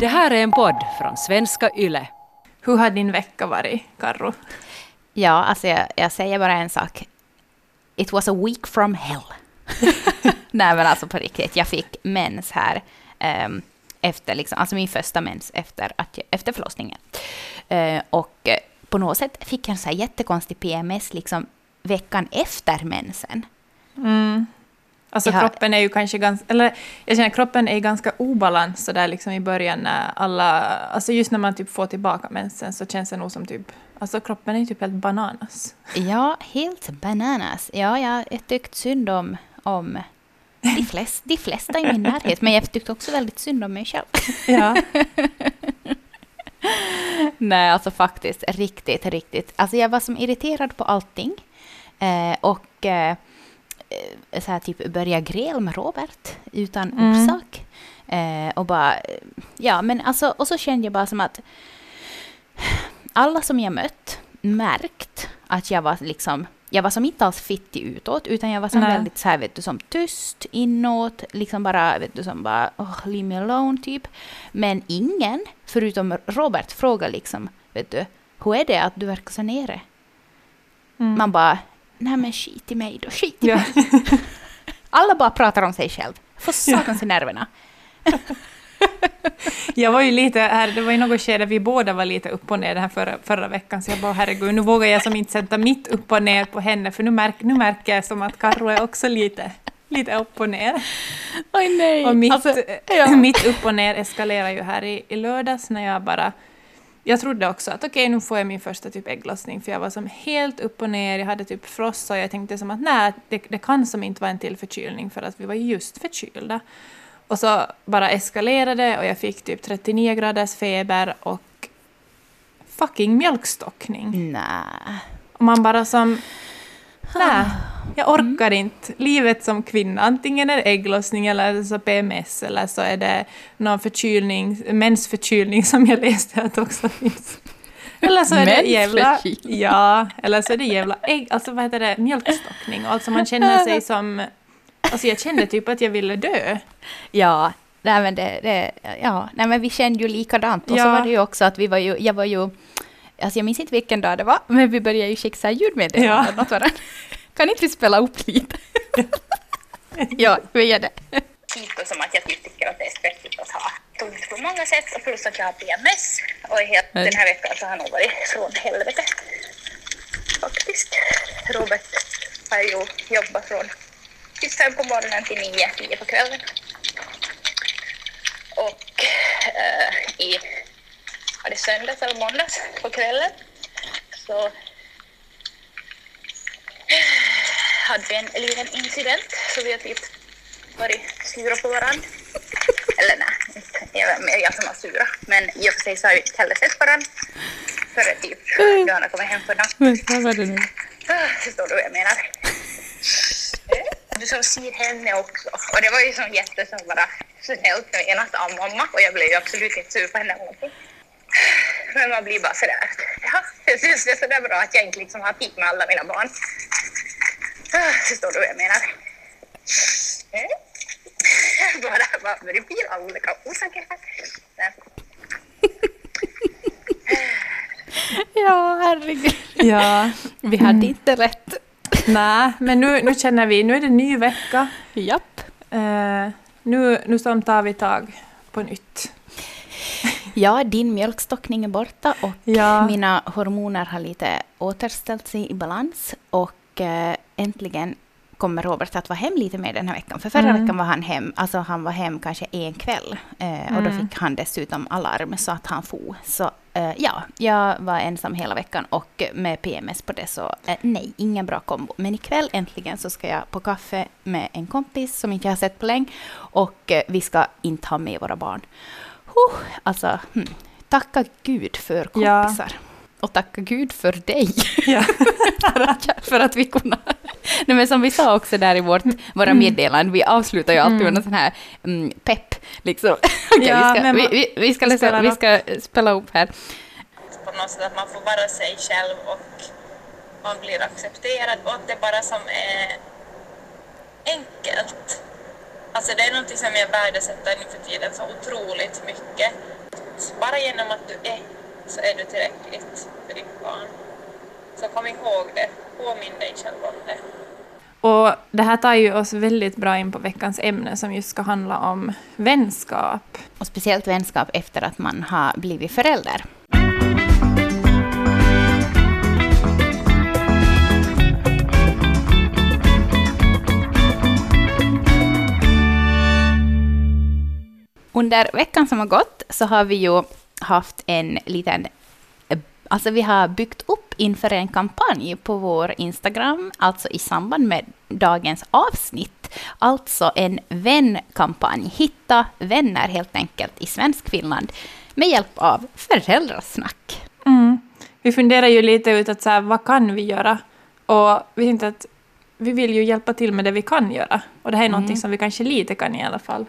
Det här är en podd från svenska YLE. Hur har din vecka varit, Karro? Ja, alltså jag, jag säger bara en sak. It was a week from hell. Nej men alltså på riktigt, jag fick mens här. Um, efter liksom, alltså min första mens efter, att, efter förlossningen. Uh, och uh, på något sätt fick jag en så här jättekonstig PMS liksom veckan efter mensen. Mm. Alltså kroppen är ju kanske ganska, eller jag känner kroppen är i ganska obalans så där liksom i början när alla, alltså just när man typ får tillbaka mensen så känns det nog som typ, alltså kroppen är typ helt bananas. Ja, helt bananas. Ja, jag, tyckte synd om, om de, flest, de flesta i min närhet, men jag tyckte också väldigt synd om mig själv. Ja. Nej, alltså faktiskt riktigt, riktigt. Alltså jag var som irriterad på allting. Eh, och eh, så här typ börja gräl med Robert utan Mm. orsak. Eh, och bara, eh, ja men alltså, och så kände jag bara som att alla som jag mött märkt att jag var liksom, jag var som inte alls fittig utåt, utan jag var som Nej. väldigt så här, vet du, som tyst inåt, liksom bara, vet du, som bara, oh, leave me alone, typ. Men ingen, förutom Robert, frågar liksom, vet du, hur är det att du verkar så nere? Mm. Man bara, nej men skit i mig då, skit i ja. mig. Alla bara pratar om sig själv. Får satans i nerverna. Jag var ju lite här, det var i något skede vi båda var lite upp och ner den här förra, förra veckan, så jag bara herregud, nu vågar jag som inte sätta mitt upp och ner på henne, för nu, märk, nu märker jag som att Karro är också lite, lite upp och ner. Oj nej. Och mitt, Alltså, ja. mitt upp och ner eskalerar ju här i, i lördags när jag bara... Jag trodde också att okej, nu får jag min första typ ägglossning, för jag var som helt upp och ner, jag hade typ frossa och jag tänkte som att nej, det, det kan som inte vara en till förkylning för att vi var just förkylda. Och så bara eskalerade och jag fick typ 39 graders feber och fucking mjölkstockning. Nej. Och man bara som... Nej, jag orkar inte. Livet som kvinna, antingen är det ägglossning eller så PMS eller så är det någon förkylning, mensförkylning som jag läste att också finns. Eller så är det jävla... Ja, eller så är det jävla ägg, alltså vad heter det, mjölkstockning. Alltså man känner sig som... Alltså jag kände typ att jag ville dö. Ja, nej men det, det ja, nej men vi kände ju likadant. Och så Ja. var det ju också att vi var ju, jag var ju, alltså jag minns inte vilken dag det var, men vi började ju skicka så ljudmeddelanden Ja. åt varandra. Kan inte vi spela upp lite? ja, vi gör det. lite som att jag typ tycker att det är stressigt att ha tungt på många sätt och plus att jag har PMS och helt, den här veckan så har nog varit från helvete. Faktiskt. Robert har ju jobbat från typ fem på morgonen till nio, tio på kvällen. Och eh, i, var det söndags eller måndags på kvällen så hade vi en liten incident så vi har typ varit sura på varandra. Eller nej, jag, mer jag som var sura. Men i och för sig så har vi inte heller sett varandra före typ han har kommit hem på natten. Vad var det nu? Ah, Förstår du vad jag menar? Du som ser henne också. Och det var ju som jätte som bara snällt menat av mamma och jag blev ju absolut inte sur på henne eller någonting. Men man blir bara sådär, ja, jag syns det är sådär bra att jag inte liksom har tid med alla mina barn. Ah, Förstår du vad jag menar? Mm. Bara, bara, det blir olika orsaker. Ja, herregud. Ja. Vi hade inte rätt. Nej, men nu, nu känner vi, nu är det ny vecka. Japp. Eh, nu, nu tar vi tag på nytt. Ja, din mjölkstockning är borta och Ja. mina hormoner har lite återställt sig i balans. Och eh, äntligen kommer Robert att vara hem lite mer den här veckan. För förra Mm. veckan var han hem, alltså han var hem kanske en kväll. Eh, och då Mm. fick han dessutom alarm så att han for. Så eh, ja, jag var ensam hela veckan och med PMS på det så eh, nej, ingen bra kombo. Men ikväll äntligen så ska jag på kaffe med en kompis som inte jag har sett på länge. Och eh, vi ska inte ha med våra barn. Huh, alltså, hmm, tacka Gud för Ja. Och tacka Gud för dig. Ja. för, att, för att vi kunde... Nej, men som vi sa också där i vårt, våra meddelanden, vi avslutar ju alltid med någon sån här mm, pepp. Liksom. Okej, Ja, vi, ska, men vi, vi, vi, ska läsa, vi ska spela upp här. på något sätt att man får vara sig själv och man blir accepterad och det bara som är enkelt. Alltså det är någonting som jag värdesätter nu för tiden så otroligt mycket. bara genom att du är så är du tillräckligt för ditt barn. Så kom ihåg det, påminn dig själv om det. Och det här tar ju oss väldigt bra in på veckans ämne som just ska handla om vänskap. Och speciellt vänskap efter att man har blivit förälder. Under veckan som har gått så har vi ju haft en liten... Alltså vi har byggt upp inför en kampanj på vår Instagram, alltså i samband med dagens avsnitt. Alltså en vänkampanj. Hitta vänner helt enkelt i svensk Finland med hjälp av föräldrasnack. Mm. Vi funderar ju lite ut att så här, vad kan vi göra? Och vi tänkte att vi vill ju hjälpa till med det vi kan göra. Och det här är mm. någonting som vi kanske lite kan i alla fall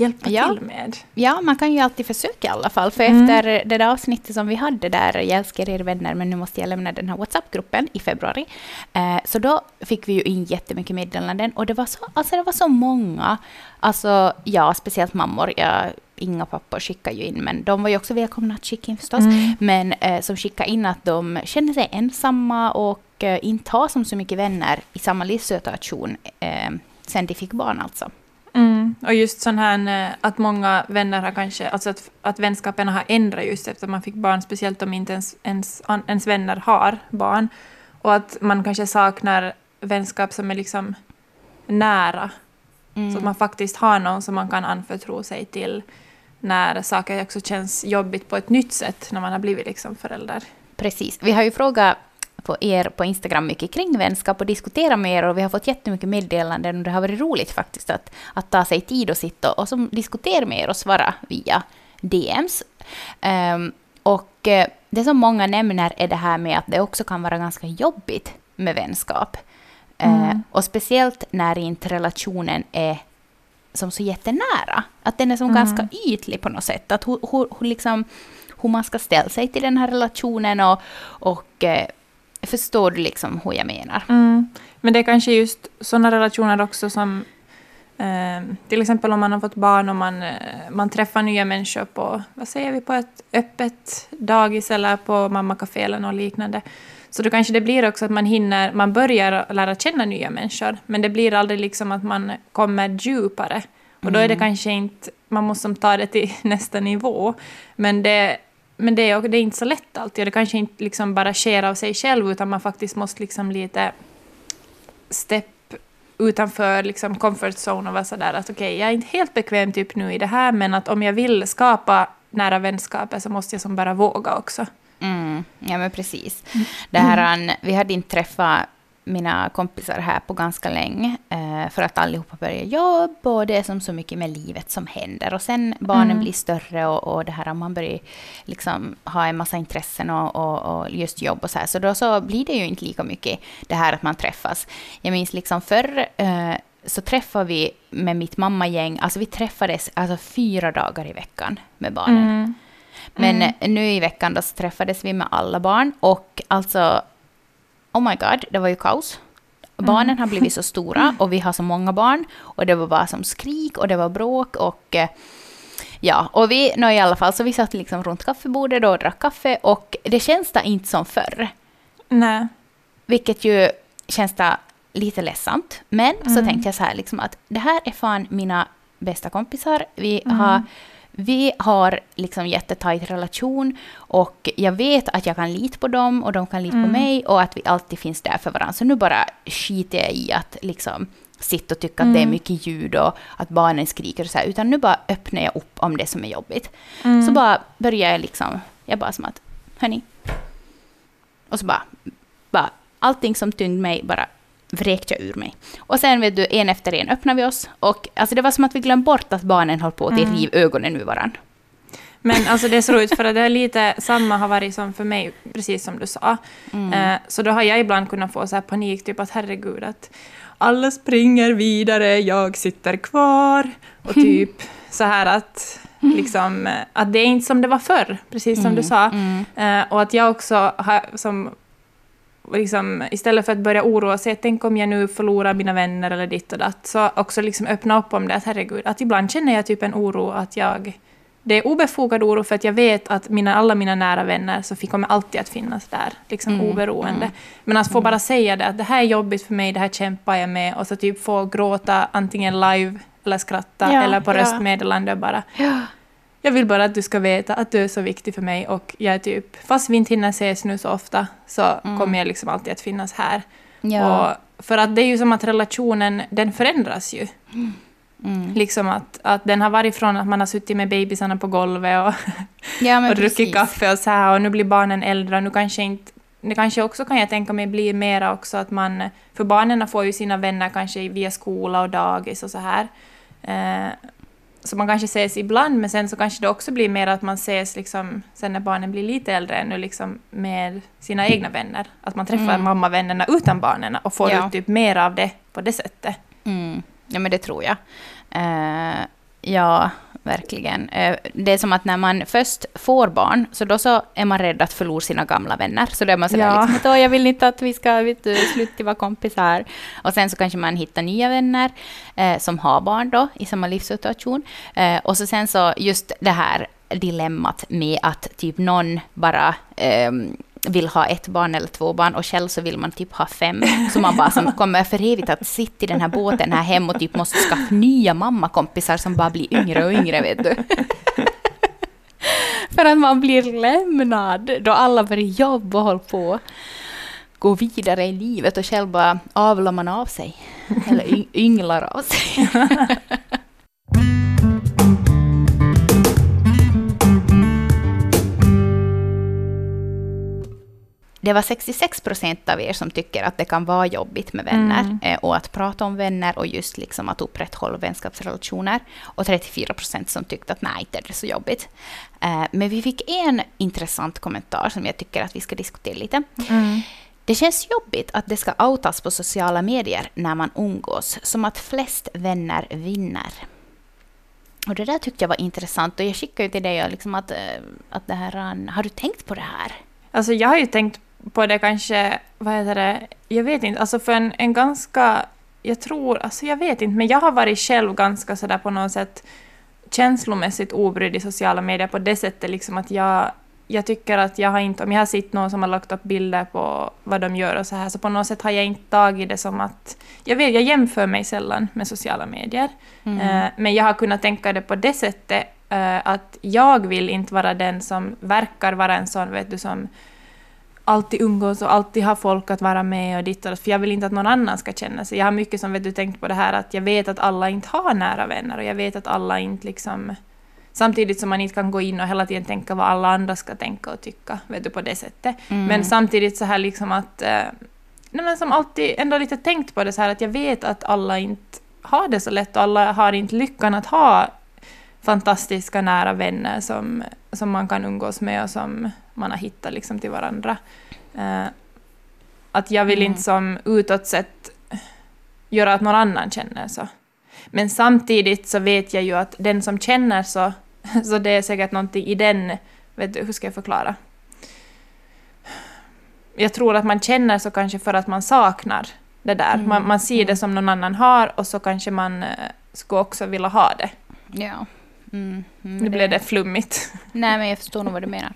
hjälpa ja. till med. Ja, man kan ju alltid försöka i alla fall. För mm. efter det där avsnittet som vi hade där, jag älskar er vänner, men nu måste jag lämna den här WhatsApp-gruppen i februari. Eh, så då fick vi ju in jättemycket meddelanden och det var så, alltså det var så många. Alltså, ja, speciellt mammor. Jag, inga pappor skickar ju in, men de var ju också välkomna att skicka in förstås. Mm. Men eh, som skickade in att de kände sig ensamma och eh, inte har som så mycket vänner i samma livssituation eh, sen de fick barn alltså. Mm. Och just sån här eh, att många vänner har kanske, alltså att, att vänskapen har ändrat just efter man fick barn, speciellt om inte ens, ens, ens vänner har barn. Och att man kanske saknar vänskap som är liksom nära. Mm. Så att man faktiskt har någon som man kan anförtro sig till när saker också känns jobbigt på ett nytt sätt när man har blivit liksom förälder. Precis. Vi har ju frågat på er på Instagram mycket kring vänskap och diskutera med er och vi har fått jättemycket meddelanden och det har varit roligt faktiskt att, att ta sig tid och sitta och som diskutera med er och svara via DMs. Um, ehm, och eh, det som många nämner är det här med att det också kan vara ganska jobbigt med vänskap. Eh, mm. Uh, och speciellt när inte relationen är som så jättenära. Att den är som mm. ganska ytlig på något sätt. Att hur, hur, hur, liksom, hur man ska ställa sig till den här relationen och, och eh, Förstår du liksom hur jag menar? Mm. Men det är kanske just sådana relationer också som eh, till exempel om man har fått barn och man, eh, man träffar nya människor på, vad säger vi, på ett öppet dagis eller på mammakafé eller något liknande. Så då kanske det blir också att man hinner, man börjar lära känna nya människor, men det blir aldrig liksom att man kommer djupare. Och då är det mm. kanske inte, man måste ta det till nästa nivå. Men det men det är, det är inte så lätt alltid. Och det kanske inte liksom bara sker av sig själv, utan man faktiskt måste liksom lite step utanför liksom comfort zone och vara sådär att okej, okay, jag är inte helt bekväm typ nu i det här, men att om jag vill skapa nära vänskaper så måste jag som bara våga också. Mm, ja, men precis. Mm. Det här, vi hade inte träffat mina kompisar här på ganska länge. Eh, för att allihopa börjar jobba och det är som så mycket med livet som händer. Och sen barnen mm. blir större och, och det här man börjar liksom ha en massa intressen och, och, och, just jobb och så här. Så då så blir det ju inte lika mycket det här att man träffas. Jag minns liksom förr eh, så träffade vi med mitt mammagäng, alltså vi träffades alltså fyra dagar i veckan med barnen. Mm. Men mm. nu i veckan då så träffades vi med alla barn och alltså oh my god, det var ju kaos. Barnen mm. har blivit så stora och vi har så många barn och det var bara som skrik och det var bråk och eh, ja, och vi, no, i alla fall så vi satt liksom runt kaffebordet och drack kaffe och det känns da inte som förr. Nej. Vilket ju känns da lite ledsamt. Men mm. så tänkte jag så här liksom att det här är fan mina bästa kompisar. Vi mm. har vi har liksom jättetajt relation och jag vet att jag kan lita på dem och de kan lita mm. på mig och att vi alltid finns där för varandra. Så nu bara skiter jag i att liksom sitta och tycka mm. att det är mm. mycket ljud och att barnen skriker och så här, utan nu bara öppnar jag upp om det som är jobbigt. Mm. Så bara börjar jag liksom, jag bara som att, hörni. Och så bara, bara allting som tyngde mig bara vräkte jag ur mig. Och sen vet du, en efter en öppnade vi oss. Och alltså, det var som att vi glömde bort att barnen höll på att mm. riva ögonen ur varandra. Men alltså det är så roligt, för det är lite samma har varit som för mig, precis som du sa. Mm. Eh, så då har jag ibland kunnat få så här panik, typ att herregud, att alla springer vidare, jag sitter kvar. Och typ så här att, liksom, eh, att det är inte som det var förr, precis som mm. du sa. Mm. Eh, och att jag också har, som liksom, istället för att börja oroa sig, tänk om jag nu förlorar mina vänner eller ditt och datt, så också liksom öppna upp om det, att herregud, att ibland känner jag typ en oro att jag det är obefogad oro för att jag vet att mina, alla mina nära vänner så kommer alltid att finnas där, liksom Mm, oberoende. Men att få bara säga det, att det här är jobbigt för mig, det här kämpar jag med, och så typ få gråta antingen live eller skratta Ja, eller på ja. röstmeddelande och bara Ja. Jag vill bara att du ska veta att du är så viktig för mig och jag är typ, fast vi inte hinner ses nu så ofta, så kommer jag liksom alltid att finnas här. Mm. Ja. Och för att det är ju som att relationen, den förändras ju. Mm. Liksom att, att den har varit från att man har suttit med bebisarna på golvet och, ja, och druckit kaffe och så här och nu blir barnen äldre och nu kanske inte det kanske också kan jag tänka mig blir mera också att man, för barnen får ju sina vänner kanske via skola och dagis och så här. Eh, så man kanske ses ibland, men sen så kanske det också blir mer att man ses liksom, sen när barnen blir lite äldre ännu liksom med sina egna vänner. Att man träffar Mm. mammavännerna utan barnen och får Ja. ut typ mer av det på det sättet. Mm. Ja, men det tror jag. Eh, ja, verkligen. Eh, det är som att när man först får barn, så då så är man rädd att förlora sina gamla vänner. Så då är man sådär Ja. liksom att "Åh, jag vill inte att vi ska vet du, sluta vara kompisar. Och sen så kanske man hittar nya vänner eh, som har barn då, i samma livssituation. Eh, och så sen så just det här dilemmat med att typ någon bara ehm, vill ha ett barn eller två barn och själv så vill man typ ha fem. Så man bara som kommer för evigt att sitta i den här båten här hem och typ måste skaffa nya mammakompisar som bara blir yngre och yngre, vet du. för att man blir lämnad då alla börjar jobba och håller på gå vidare i livet och själv bara avlar man av sig. Eller ynglar av sig. Det var 66 procent av er som tycker att det kan vara jobbigt med vänner Mm. eh, och att prata om vänner och just liksom att upprätthålla vänskapsrelationer. Och 34 procent som tyckte att nej, inte är det så jobbigt. Eh, Men vi fick en intressant kommentar som jag tycker att vi ska diskutera lite. Det känns jobbigt att det ska outas på sociala medier när man umgås, som att flest vänner vinner. Och det där tyckte jag var intressant och jag skickade ju till dig liksom att, eh, att det här, har du tänkt på det här? Alltså jag har ju tänkt på det kanske, vad heter det, jag vet inte, alltså för en, en ganska, jag tror, alltså jag vet inte, men jag har varit själv ganska sådär på något sätt känslomässigt obrydd i sociala medier på det sättet liksom att jag, jag tycker att jag har inte, om jag har sett någon som har lagt upp bilder på vad de gör och så här, så på något sätt har jag inte tagit det som att, jag vet, jag jämför mig sällan med sociala medier. Eh, Men jag har kunnat tänka det på det sättet eh, att jag vill inte vara den som verkar vara en sån, vet du, som alltid umgås och alltid har folk att vara med och ditt och för jag vill inte att någon annan ska känna sig. Jag har mycket som vet du tänkt på det här att jag vet att alla inte har nära vänner och jag vet att alla inte liksom Samtidigt som man inte kan gå in och hela tiden tänka vad alla andra ska tänka och tycka, vet du, på det sättet. Men samtidigt så här liksom att... Eh, nej men som alltid ändå lite tänkt på det så här att jag vet att alla inte har det så lätt och alla har inte lyckan att ha fantastiska nära vänner som, som man kan umgås med och som man har hittat liksom till varandra. Eh, att jag vill Mm. inte som utåt sett göra att någon annan känner så. Men samtidigt så vet jag ju att den som känner så, så det är säkert någonting i den, vet du, hur ska jag förklara? Jag tror att man känner så kanske för att man saknar det där. Mm. Man, man ser det som någon annan har och så kanske man eh, skulle också vilja ha det. Ja. Mm, mm, Nu blev det flummigt. Nej, men jag förstår nog vad du menar.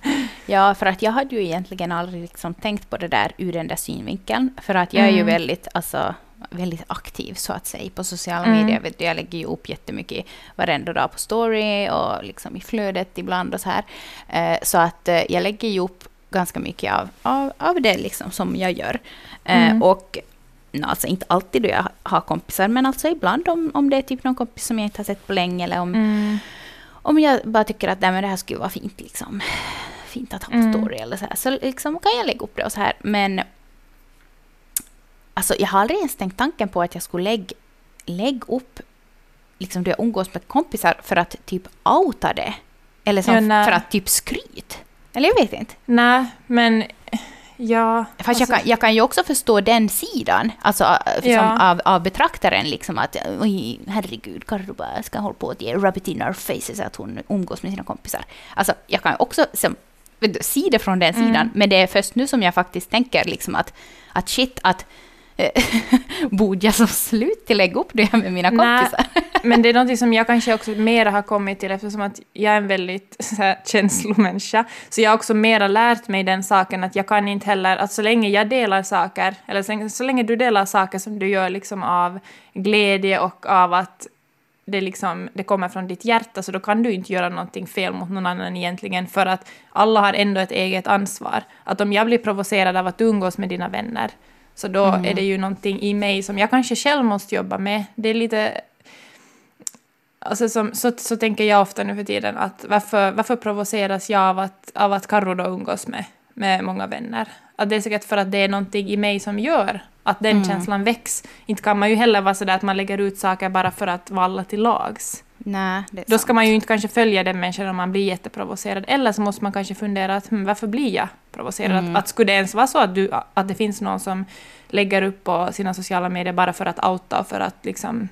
Ja, för att jag hade ju egentligen aldrig liksom tänkt på det där ur den där synvinkeln. För att jag är ju Mm. väldigt, alltså, väldigt aktiv så att säga på sociala Mm. medier. Jag lägger ju upp jättemycket varenda dag på story och liksom i flödet ibland och så här. Eh, så att eh, jag lägger ju upp ganska mycket av, av, av det liksom som jag gör. Eh, Mm. och alltså inte alltid då jag har kompisar, men alltså ibland om, om det är typ någon kompis som jag inte har sett på länge eller om Mm. Om jag bara tycker att nej, men det här skulle vara fint, liksom, fint att ha på Mm. story eller så här, så liksom kan jag lägga upp det och så här. Men alltså, jag har aldrig ens tänkt tanken på att jag skulle lägga lägg upp liksom, då jag umgås med kompisar för att typ outa det. Eller som Ja, för att typ skryt. Eller jag vet inte. Nej, men ja... Fast alltså- jag, kan, jag kan ju också förstå den sidan, alltså äh, som Ja. av, av betraktaren, liksom att oj, herregud, Carro bara ska hålla på att ge rub it in our faces att hon umgås med sina kompisar. Alltså, jag kan också som, se det från den Mm. sidan, men det är först nu som jag faktiskt tänker liksom att, att shit, att borde jag som slut lägga upp det med mina Nej. kompisar? Men det är något som jag kanske också mera har kommit till eftersom att jag är en väldigt så här, känslomänniska. Så jag har också mera lärt mig den saken att jag kan inte heller, att så länge jag delar saker, eller så länge, så länge du delar saker som du gör liksom av glädje och av att det, liksom, det kommer från ditt hjärta, så då kan du inte göra någonting fel mot någon annan egentligen, för att alla har ändå ett eget ansvar. Att om jag blir provocerad av att du umgås med dina vänner, så då är det ju någonting i mig som jag kanske själv måste jobba med. Det är lite Alltså som, så, så tänker jag ofta nu för tiden att varför, varför provoceras jag av att, av att Carro då umgås med, med många vänner? Att det är säkert för att det är någonting i mig som gör att den känslan väcks. Inte kan man ju heller vara sådär att man lägger ut saker bara för att valla till lags. Nej, det är Då ska sant. man ju inte kanske följa den människan om man blir jätteprovocerad. Eller så måste man kanske fundera att hm, varför blir jag provocerad? Mm. Att, att skulle det ens vara så att, du, att det finns någon som lägger upp på sina sociala medier bara för att outa och för att liksom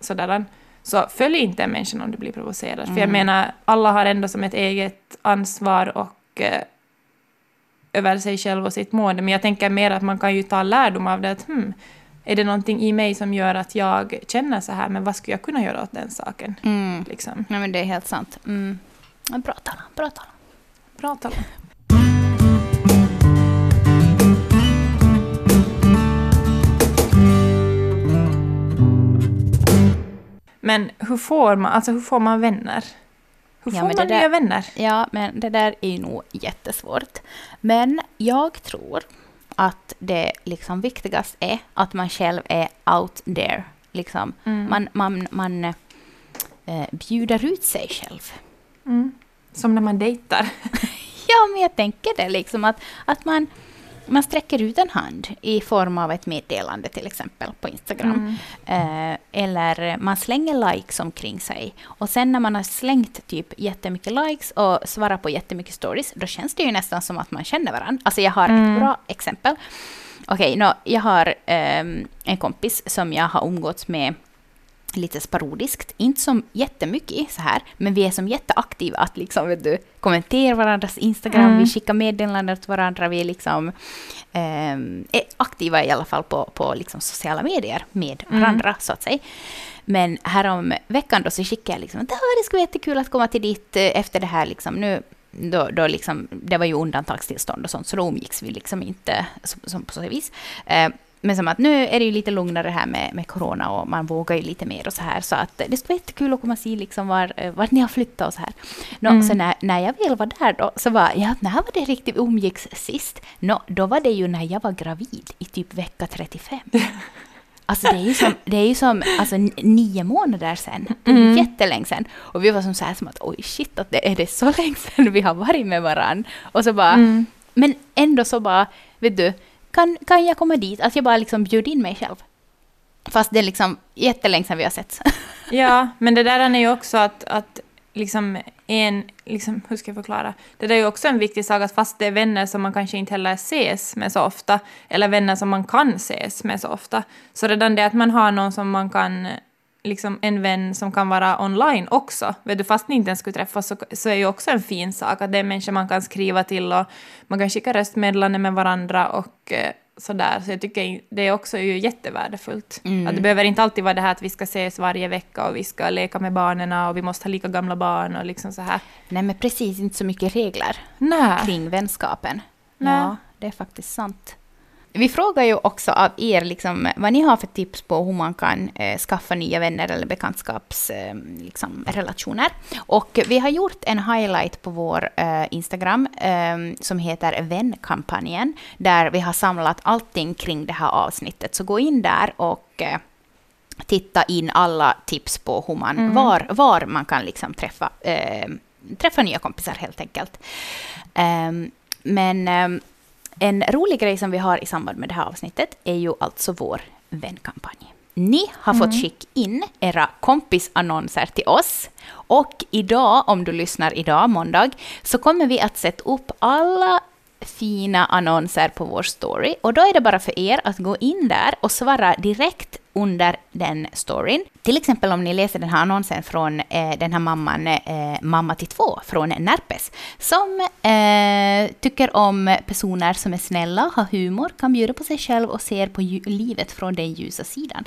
sådär. Så följ inte en människa om du blir provocerad. För jag menar, alla har ändå som ett eget ansvar och eh, över sig själv och sitt mående. Men jag tänker mer att man kan ju ta lärdom av det. Att, hmm, är det någonting i mig som gör att jag känner så här? Men vad skulle jag kunna göra åt den saken? Mm. Liksom. Nej, men det är helt sant. Mm. Ja, Bra talat, bra talat. Bra talat. Men hur får man, alltså hur får man vänner? Hur Ja, får men man det nya där- vänner? Ja, men det där är nog jättesvårt. Men jag tror att det liksom viktigast är att man själv är out there. Liksom. Mm. Man, man, man eh, bjuder ut sig själv. Mm. Som när man dejtar. Ja, men jag tänker det liksom att, att man, man sträcker ut en hand i form av ett meddelande till exempel på Instagram. Eh, eller man slänger likes omkring sig. Och sen när man har slängt typ jättemycket likes och svarat på jättemycket stories, då känns det ju nästan som att man känner varandra. Alltså jag har Mm. ett bra exempel. Okej, nå, jag har ehm, en kompis som jag har umgåtts med lite sporadiskt, inte som jättemycket så här, men vi är som jätteaktiva att liksom, vet du, kommentera varandras Instagram, Mm. vi skickar meddelanden till varandra, vi är liksom ehm, är aktiva i alla fall på, på liksom sociala medier med Mm. varandra, så att säga. Men härom veckan då så skickade jag liksom att "Ah, det skulle vara jättekul att komma till dit eh, efter det här liksom nu. Då, då liksom, det var ju undantagstillstånd och sånt, så då umgicks vi liksom inte som, som på så vis. Eh, men som att nu är det ju lite lugnare här med, med corona och man vågar ju lite mer och så här. Så att det skulle vara jättekul att komma och se liksom var, eh, vart ni har flyttat och så här. Nå, Mm. Så när, när jag väl var där då, så var ja, när var det riktigt umgicks sist? Nå, då var det ju när jag var gravid i typ vecka 35. Alltså det är ju som, det är ju som alltså, nio månader sedan. Mm. jättelänge sedan. Och vi var som så här som att oj shit, att det är det så länge sedan vi har varit med varandra. Och så bara, Mm. men ändå så bara, vet du, kan, kan jag komma dit? Att jag bara liksom bjuder in mig själv. Fast det är liksom jättelänge sedan vi har setts. Ja, men det där är ju också att, att liksom en, liksom, hur ska jag förklara? Det där är ju också en viktig sak att fast det är vänner som man kanske inte heller ses med så ofta, eller vänner som man kan ses med så ofta, så redan det att man har någon som man kan liksom en vän som kan vara online också. Vet du, fast ni inte ens skulle träffas så, så är ju också en fin sak att det är människor man kan skriva till och man kan skicka röstmeddelanden med varandra och eh, sådär. Så jag tycker det är också ju jättevärdefullt. Mm. Att det behöver inte alltid vara det här att vi ska ses varje vecka och vi ska leka med barnen och vi måste ha lika gamla barn och liksom så här. Nej men precis, inte så mycket regler Nej. kring vänskapen. Nej. Ja, det är faktiskt sant. Vi frågar ju också av er liksom, vad ni har för tips på hur man kan eh, skaffa nya vänner eller bekantskapsrelationer. Eh, liksom, relationer. och vi har gjort en highlight på vår eh, Instagram eh, som heter Vänkampanjen, där vi har samlat allting kring det här avsnittet. Så gå in där och eh, titta in alla tips på hur man, Mm. var, var man kan liksom träffa, eh, träffa nya kompisar helt enkelt. Men en rolig grej som vi har i samband med det här avsnittet är ju alltså vår vänkampanj. Ni har fått skicka in era kompisannonser till oss. Och idag, om du lyssnar idag, måndag, så kommer vi att sätta upp alla fina annonser på vår story. Och då är det bara för er att gå in där och svara direkt under den storyn. Till exempel om ni läser den här annonsen från eh, den här mamman, eh, mamma till två, från Närpes, som eh, tycker om personer som är snälla, har humor, kan bjuda på sig själv och ser på livet från den ljusa sidan.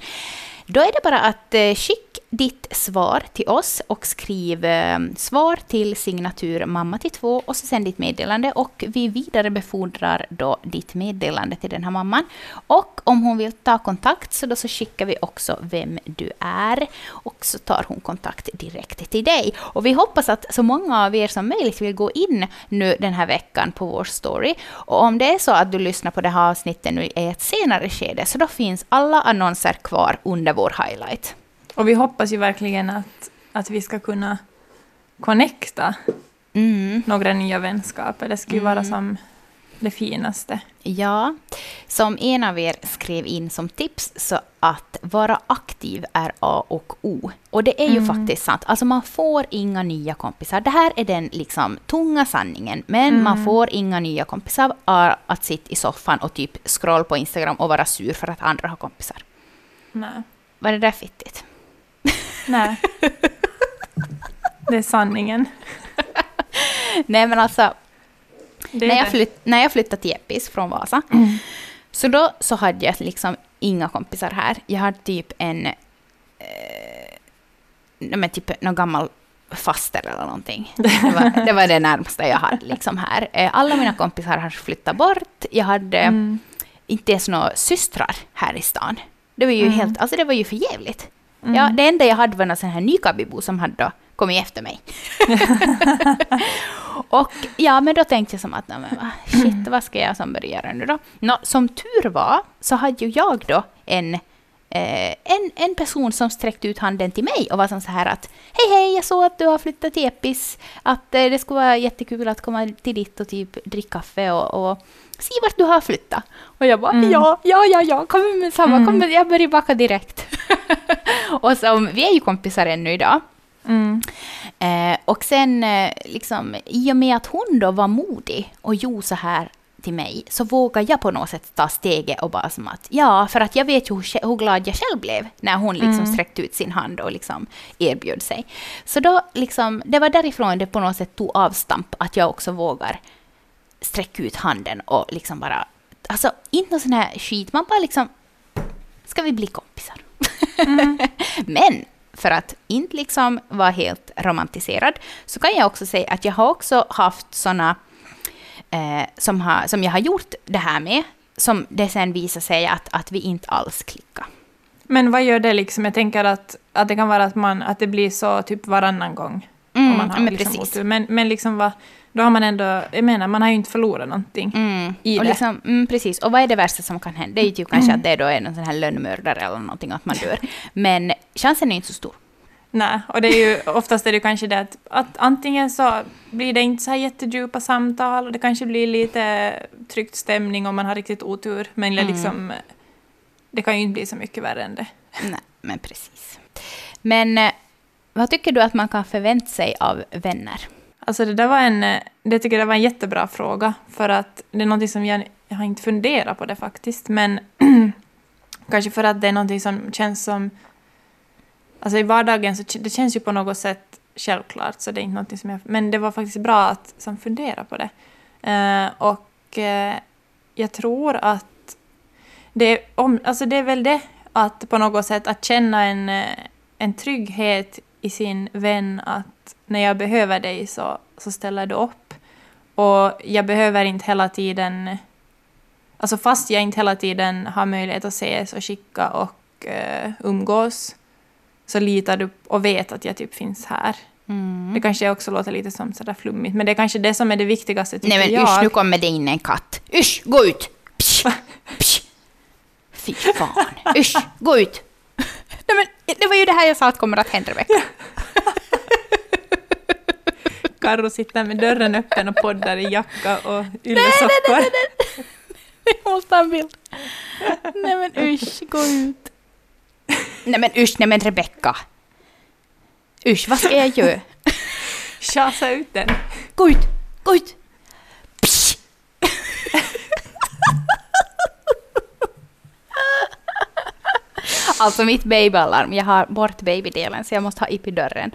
Då är det bara att eh, skicka ditt svar till oss och skriv eh, svar till signatur mamma till två och så sänd ditt meddelande och vi vidarebefordrar då ditt meddelande till den här mamman. Och om hon vill ta kontakt så då så skickar vi också vem du är och så tar hon kontakt direkt till dig. Och vi hoppas att så många av er som möjligt vill gå in nu den här veckan på vår story. Och om det är så att du lyssnar på det här avsnittet nu i ett senare skede så då finns alla annonser kvar under vår highlight. Och vi hoppas ju verkligen att, att vi ska kunna connecta Mm. några nya vänskaper. Det skulle ju vara som det finaste. Ja, som en av er skrev in som tips så att vara aktiv är A och O. Och det är ju faktiskt sant. Alltså man får inga nya kompisar. Det här är den liksom tunga sanningen. Men man får inga nya kompisar av att sitta i soffan och typ scroll på Instagram och vara sur för att andra har kompisar. Nej. Var det där fittigt? Nej. Det är sanningen. Nej men alltså, när, jag flytt, när jag flyttade till Eppis från Vasa, så då så hade jag liksom inga kompisar här. Jag hade typ en, eh, men typ någon gammal faster eller någonting. Det var, det var det närmaste jag hade liksom här. Eh, Alla mina kompisar har flyttat bort. Jag hade Mm. inte ens några systrar här i stan. Det var ju Mm. helt, alltså det var ju för jävligt. Mm. Ja, det enda jag hade var någon sån här nykabibo som hade då kommit efter mig. och ja, men då tänkte jag som att, nej, men, va, shit, vad ska jag som börja nu då? Nå, som tur var så hade ju jag då en, eh, en, en person som sträckte ut handen till mig och var som så här att hej hej, jag såg att du har flyttat till Epis, att eh, det skulle vara jättekul att komma till ditt och typ dricka kaffe och, och se vart du har flyttat. Och jag bara Mm. ja, ja, ja, ja, kom med samma, kom Mm. med, jag börjar baka direkt. och så, vi är ju kompisar ännu idag. Mm. Eh, och sen, eh, liksom, i och med att hon då var modig och gjorde så här till mig, så vågade jag på något sätt ta steget och bara som att, ja, för att jag vet ju hur, hur glad jag själv blev när hon liksom Mm. sträckte ut sin hand och liksom erbjöd sig. Så då, liksom, det var därifrån det på något sätt tog avstamp, att jag också vågar sträcka ut handen och liksom bara, alltså inte någon sån här skit, man bara liksom, ska vi bli kompisar? Men för att inte liksom vara helt romantiserad så kan jag också säga att jag har också haft såna eh, som, har, som jag har gjort det här med, som det sen visar sig att, att vi inte alls klickar. Men vad gör det liksom? Jag tänker att, att det kan vara att, man, att det blir så typ varannan gång. Mm, om man har men liksom precis. otur. Men, men liksom vad, då har man ändå, jag menar man har ju inte förlorat någonting. Mm. I och det. Liksom, mm, precis. Och vad är det värsta som kan hända? Det är ju typ kanske att det då är någon sån här lönnmördare eller någonting, att man dör. Men chansen är inte så stor. Nej, och det är ju oftast är det kanske det att, att antingen så blir det inte så här jättedjupa samtal och det kanske blir lite tryckt stämning om man har riktigt otur. Men det Mm. liksom, det kan ju inte bli så mycket värre än det. Nej, men precis. Men eh, vad tycker du att man kan förvänta sig av vänner? Alltså det där var en, eh, det tycker jag var en jättebra fråga. För att det är någonting som jag, jag har inte funderat på det faktiskt. Men kanske för att det är någonting som känns som... Alltså i vardagen så det känns ju på något sätt självklart. Så det är inte någonting som jag... Men det var faktiskt bra att som fundera på det. Uh, och uh, jag tror att det om, alltså det är väl det att på något sätt att känna en, en trygghet i sin vän att när jag behöver dig så, så ställer du upp. Och jag behöver inte hela tiden... Alltså fast jag inte hela tiden har möjlighet att ses och skicka och eh, umgås så litar du och vet att jag typ finns här. Mm. Det kanske också låter lite som sådär flummigt, men det är kanske det som är det viktigaste tycker Nej men jag. usch, nu kommer det in en katt. Usch, gå ut! Psh, psh. Fy fan. Usch, gå ut! Nej men det var ju det här jag sa att kommer att hända Rebecka. Karro sitter med dörren öppen och poddar i jacka och yllesockor. Jag måste ha en bild. Nej men usch, gå ut. Nej men usch, nej men Rebecka. Usch, vad ska jag göra? Tjasa ut den. Gå ut, gå ut! Psh. alltså mitt babyalarm, jag har bort babydelen så jag måste ha upp i dörren.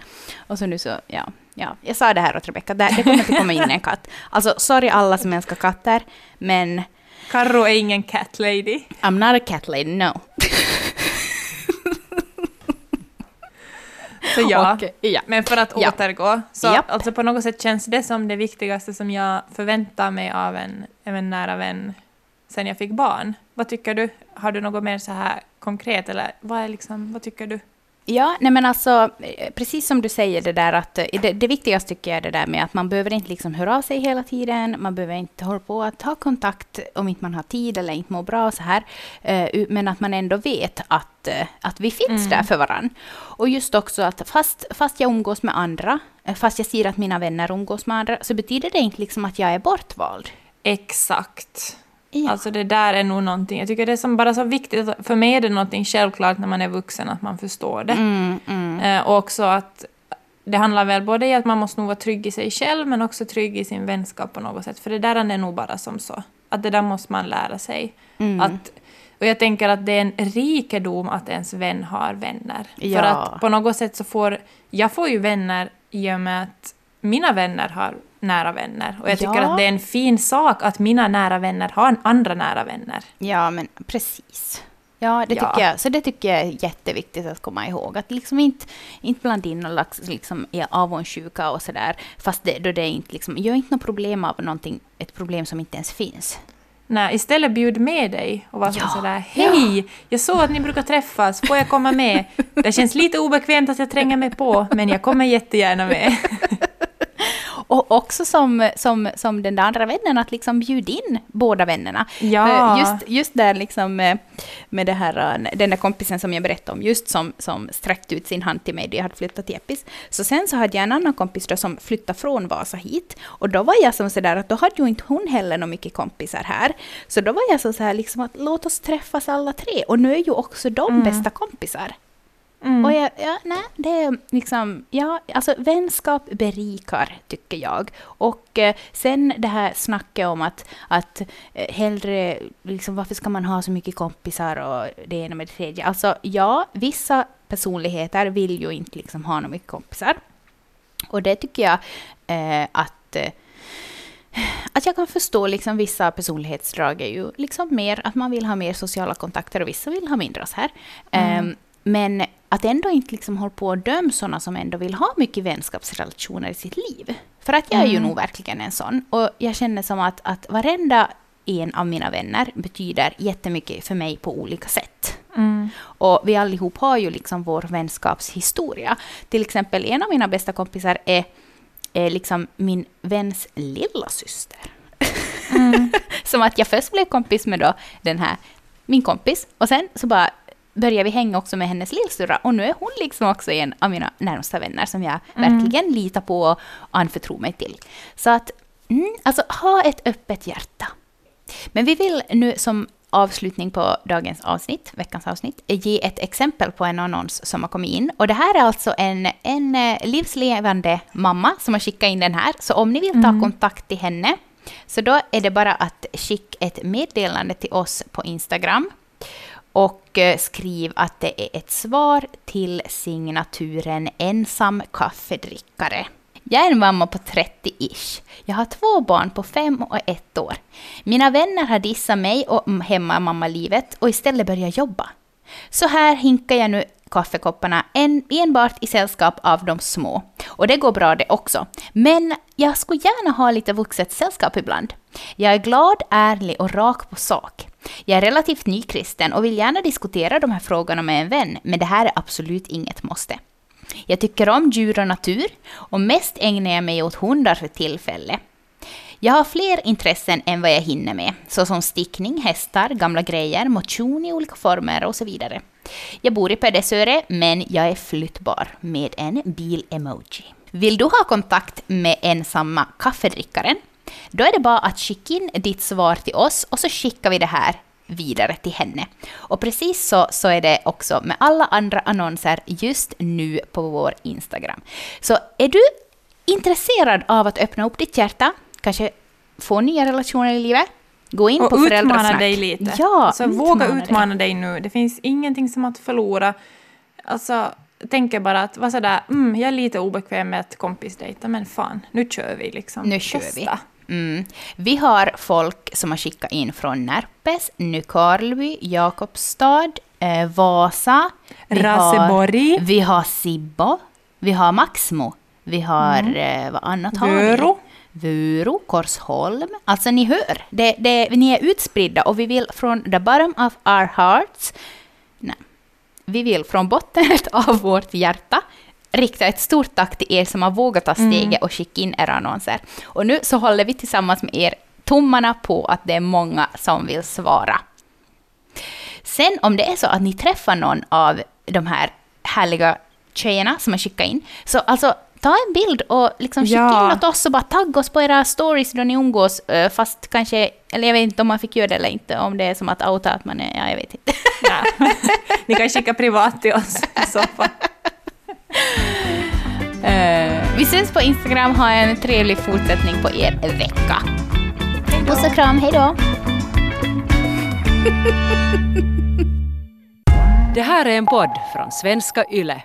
Och så nu så, ja. Ja, jag sa det här åt Rebecka, det, det kommer inte komma in en katt. Alltså, sorry alla som älskar katter, men Karro är ingen cat lady. I'm not a cat lady, no. Så ja. Och, ja. Men för att Ja. återgå, så Japp. alltså på något sätt känns det som det viktigaste som jag förväntar mig av en, av en nära vän sen jag fick barn. Vad tycker du? Har du något mer så här konkret eller vad är liksom, vad tycker du? Ja, nej men alltså, eh, precis som du säger det där att eh, det, det viktigaste tycker jag är det där med att man behöver inte liksom höra av sig hela tiden, man behöver inte hålla på att ta kontakt om inte man har tid eller inte mår bra och så här, Eh, men att man ändå vet att, att vi finns där för varann. Och just också att fast, fast jag umgås med andra, fast jag ser att mina vänner umgås med andra, så betyder det inte liksom att jag är bortvald. Exakt. Ja. Alltså det där är nog någonting, jag tycker det är som bara så viktigt, för mig är det någonting självklart när man är vuxen att man förstår det. Mm, mm. Eh, och också att det handlar väl både i att man måste nog vara trygg i sig själv men också trygg i sin vänskap på något sätt. För det där är nog bara som så. Att det där måste man lära sig. Mm. Att, och jag tänker att det är en rikedom att ens vän har vänner. Ja. För att på något sätt så får... Jag får ju vänner i och med att mina vänner har nära vänner. Och jag tycker Ja. att det är en fin sak att mina nära vänner har andra nära vänner. Ja, men precis. Ja, det Ja. tycker jag. Så det tycker jag är jätteviktigt att komma ihåg. Att liksom inte, inte blanda in slags liksom, ja, avundsjuka och sådär. Fast det, då det är inte liksom, gör inte något problem av någonting, ett problem som inte ens finns. Nej, istället bjud med dig och var Ja. sådär Hej! Jag såg att ni brukar träffas, får jag komma med? Det känns lite obekvämt att jag tränger mig på, men jag kommer jättegärna med. Och också som, som, som den där andra vännen, att liksom bjuda in båda vännerna. Ja. Just, just där liksom med, med det här, eh, den där kompisen som jag berättade om, just som, som sträckte ut sin hand till mig då jag hade flyttat till Eppis. Så sen så hade jag en annan kompis då som flyttade från Vasa hit. Och då var jag som sådär att då hade ju inte hon heller några mycket kompisar här. Så då var jag så här liksom att låt oss träffas alla tre. Och nu är ju också de bästa kompisar. Mm. Och jag, ja, nej, det är liksom, ja, alltså vänskap berikar, tycker jag. Och eh, sen det här snacket om att, att eh, hellre, liksom varför ska man ha så mycket kompisar och det ena med det tredje. Alltså ja, vissa personligheter vill ju inte liksom ha några mycket kompisar. Och det tycker jag eh, att eh, att jag kan förstå liksom vissa personlighetsdrag är ju liksom mer att man vill ha mer sociala kontakter och vissa vill ha mindre så här. Ehm, men att ändå inte liksom hålla på och döma sådana som ändå vill ha mycket vänskapsrelationer i sitt liv. För att jag är ju nog verkligen en sån. Och jag känner som att, att varenda en av mina vänner betyder jättemycket för mig på olika sätt. Mm. Och vi allihop har ju liksom vår vänskapshistoria. Till exempel en av mina bästa kompisar är, är liksom min väns lilla syster. Som att jag först blev kompis med då den här, min kompis, och sen så bara började vi hänga också med hennes lillsyrra och nu är hon liksom också en av mina närmsta vänner som jag verkligen litar på och anförtror mig till. Så att, mm, alltså ha ett öppet hjärta. Men vi vill nu som avslutning på dagens avsnitt, veckans avsnitt, ge ett exempel på en annons som har kommit in. Och det här är alltså en, en eh, livslevande mamma som har skickat in den här. Så om ni vill ta kontakt till henne, så då är det bara att skicka ett meddelande till oss på Instagram och eh, skriv att det är ett svar till signaturen ensam kaffedrickare. Jag är en mamma på 30-ish. Jag har två barn på fem och ett år. Mina vänner har dissat mig och mm, hemma hemmamammalivet och istället börjat jobba. Så här hinkar jag nu kaffekopparna en, enbart i sällskap av de små. Och det går bra det också. Men jag skulle gärna ha lite vuxet sällskap ibland. Jag är glad, ärlig och rak på sak. Jag är relativt nykristen och vill gärna diskutera de här frågorna med en vän, men det här är absolut inget måste. Jag tycker om djur och natur och mest ägnar jag mig åt hundar för tillfälle. Jag har fler intressen än vad jag hinner med, såsom stickning, hästar, gamla grejer, motion i olika former och så vidare. Jag bor i Pedersöre, men jag är flyttbar med en bil-emoji. Vill du ha kontakt med ensamma kaffedrickaren? Då är det bara att skicka in ditt svar till oss och så skickar vi det här vidare till henne. Och precis så, så är det också med alla andra annonser just nu på vår Instagram. Så är du intresserad av att öppna upp ditt hjärta, kanske få nya relationer i livet, Gå in Och på utmana föräldrasnack. dig lite. Ja, alltså, våga dig. utmana dig nu. Det finns ingenting som att förlora. Alltså, tänker bara att vara sådär, mm, jag är lite obekväm med att kompisdejta, men fan, nu kör vi liksom. Nu kör Testa. vi. Mm. Vi har folk som har skickat in från Närpes, Nykarleby, Jakobstad, eh, Vasa. Vi Raseborg. Har, vi har Sibbo. Vi har Maxmo. Vi har, eh, vad annat har Vöro. vi? Vuro, Korsholm. Alltså ni hör, det, det, ni är utspridda och vi vill från the bottom of our hearts, nej, vi vill från botten av vårt hjärta rikta ett stort tack till er som har vågat ta steget och skicka in era annonser. Och nu så håller vi tillsammans med er tummarna på att det är många som vill svara. Sen om det är så att ni träffar någon av de här härliga tjejerna som har skickat in, så alltså ta en bild och liksom skicka Ja. in åt oss och bara tagga oss på era stories då ni umgås, eh, fast kanske, eller jag vet inte om man fick göra det eller inte, om det är som att outa att man är, ja jag vet inte. Ja. Ni kan skicka privat till oss i så fall. Eh, vi syns på Instagram, ha en trevlig fortsättning på er vecka. Puss och kram, hej då! Det här är en podd från svenska YLE.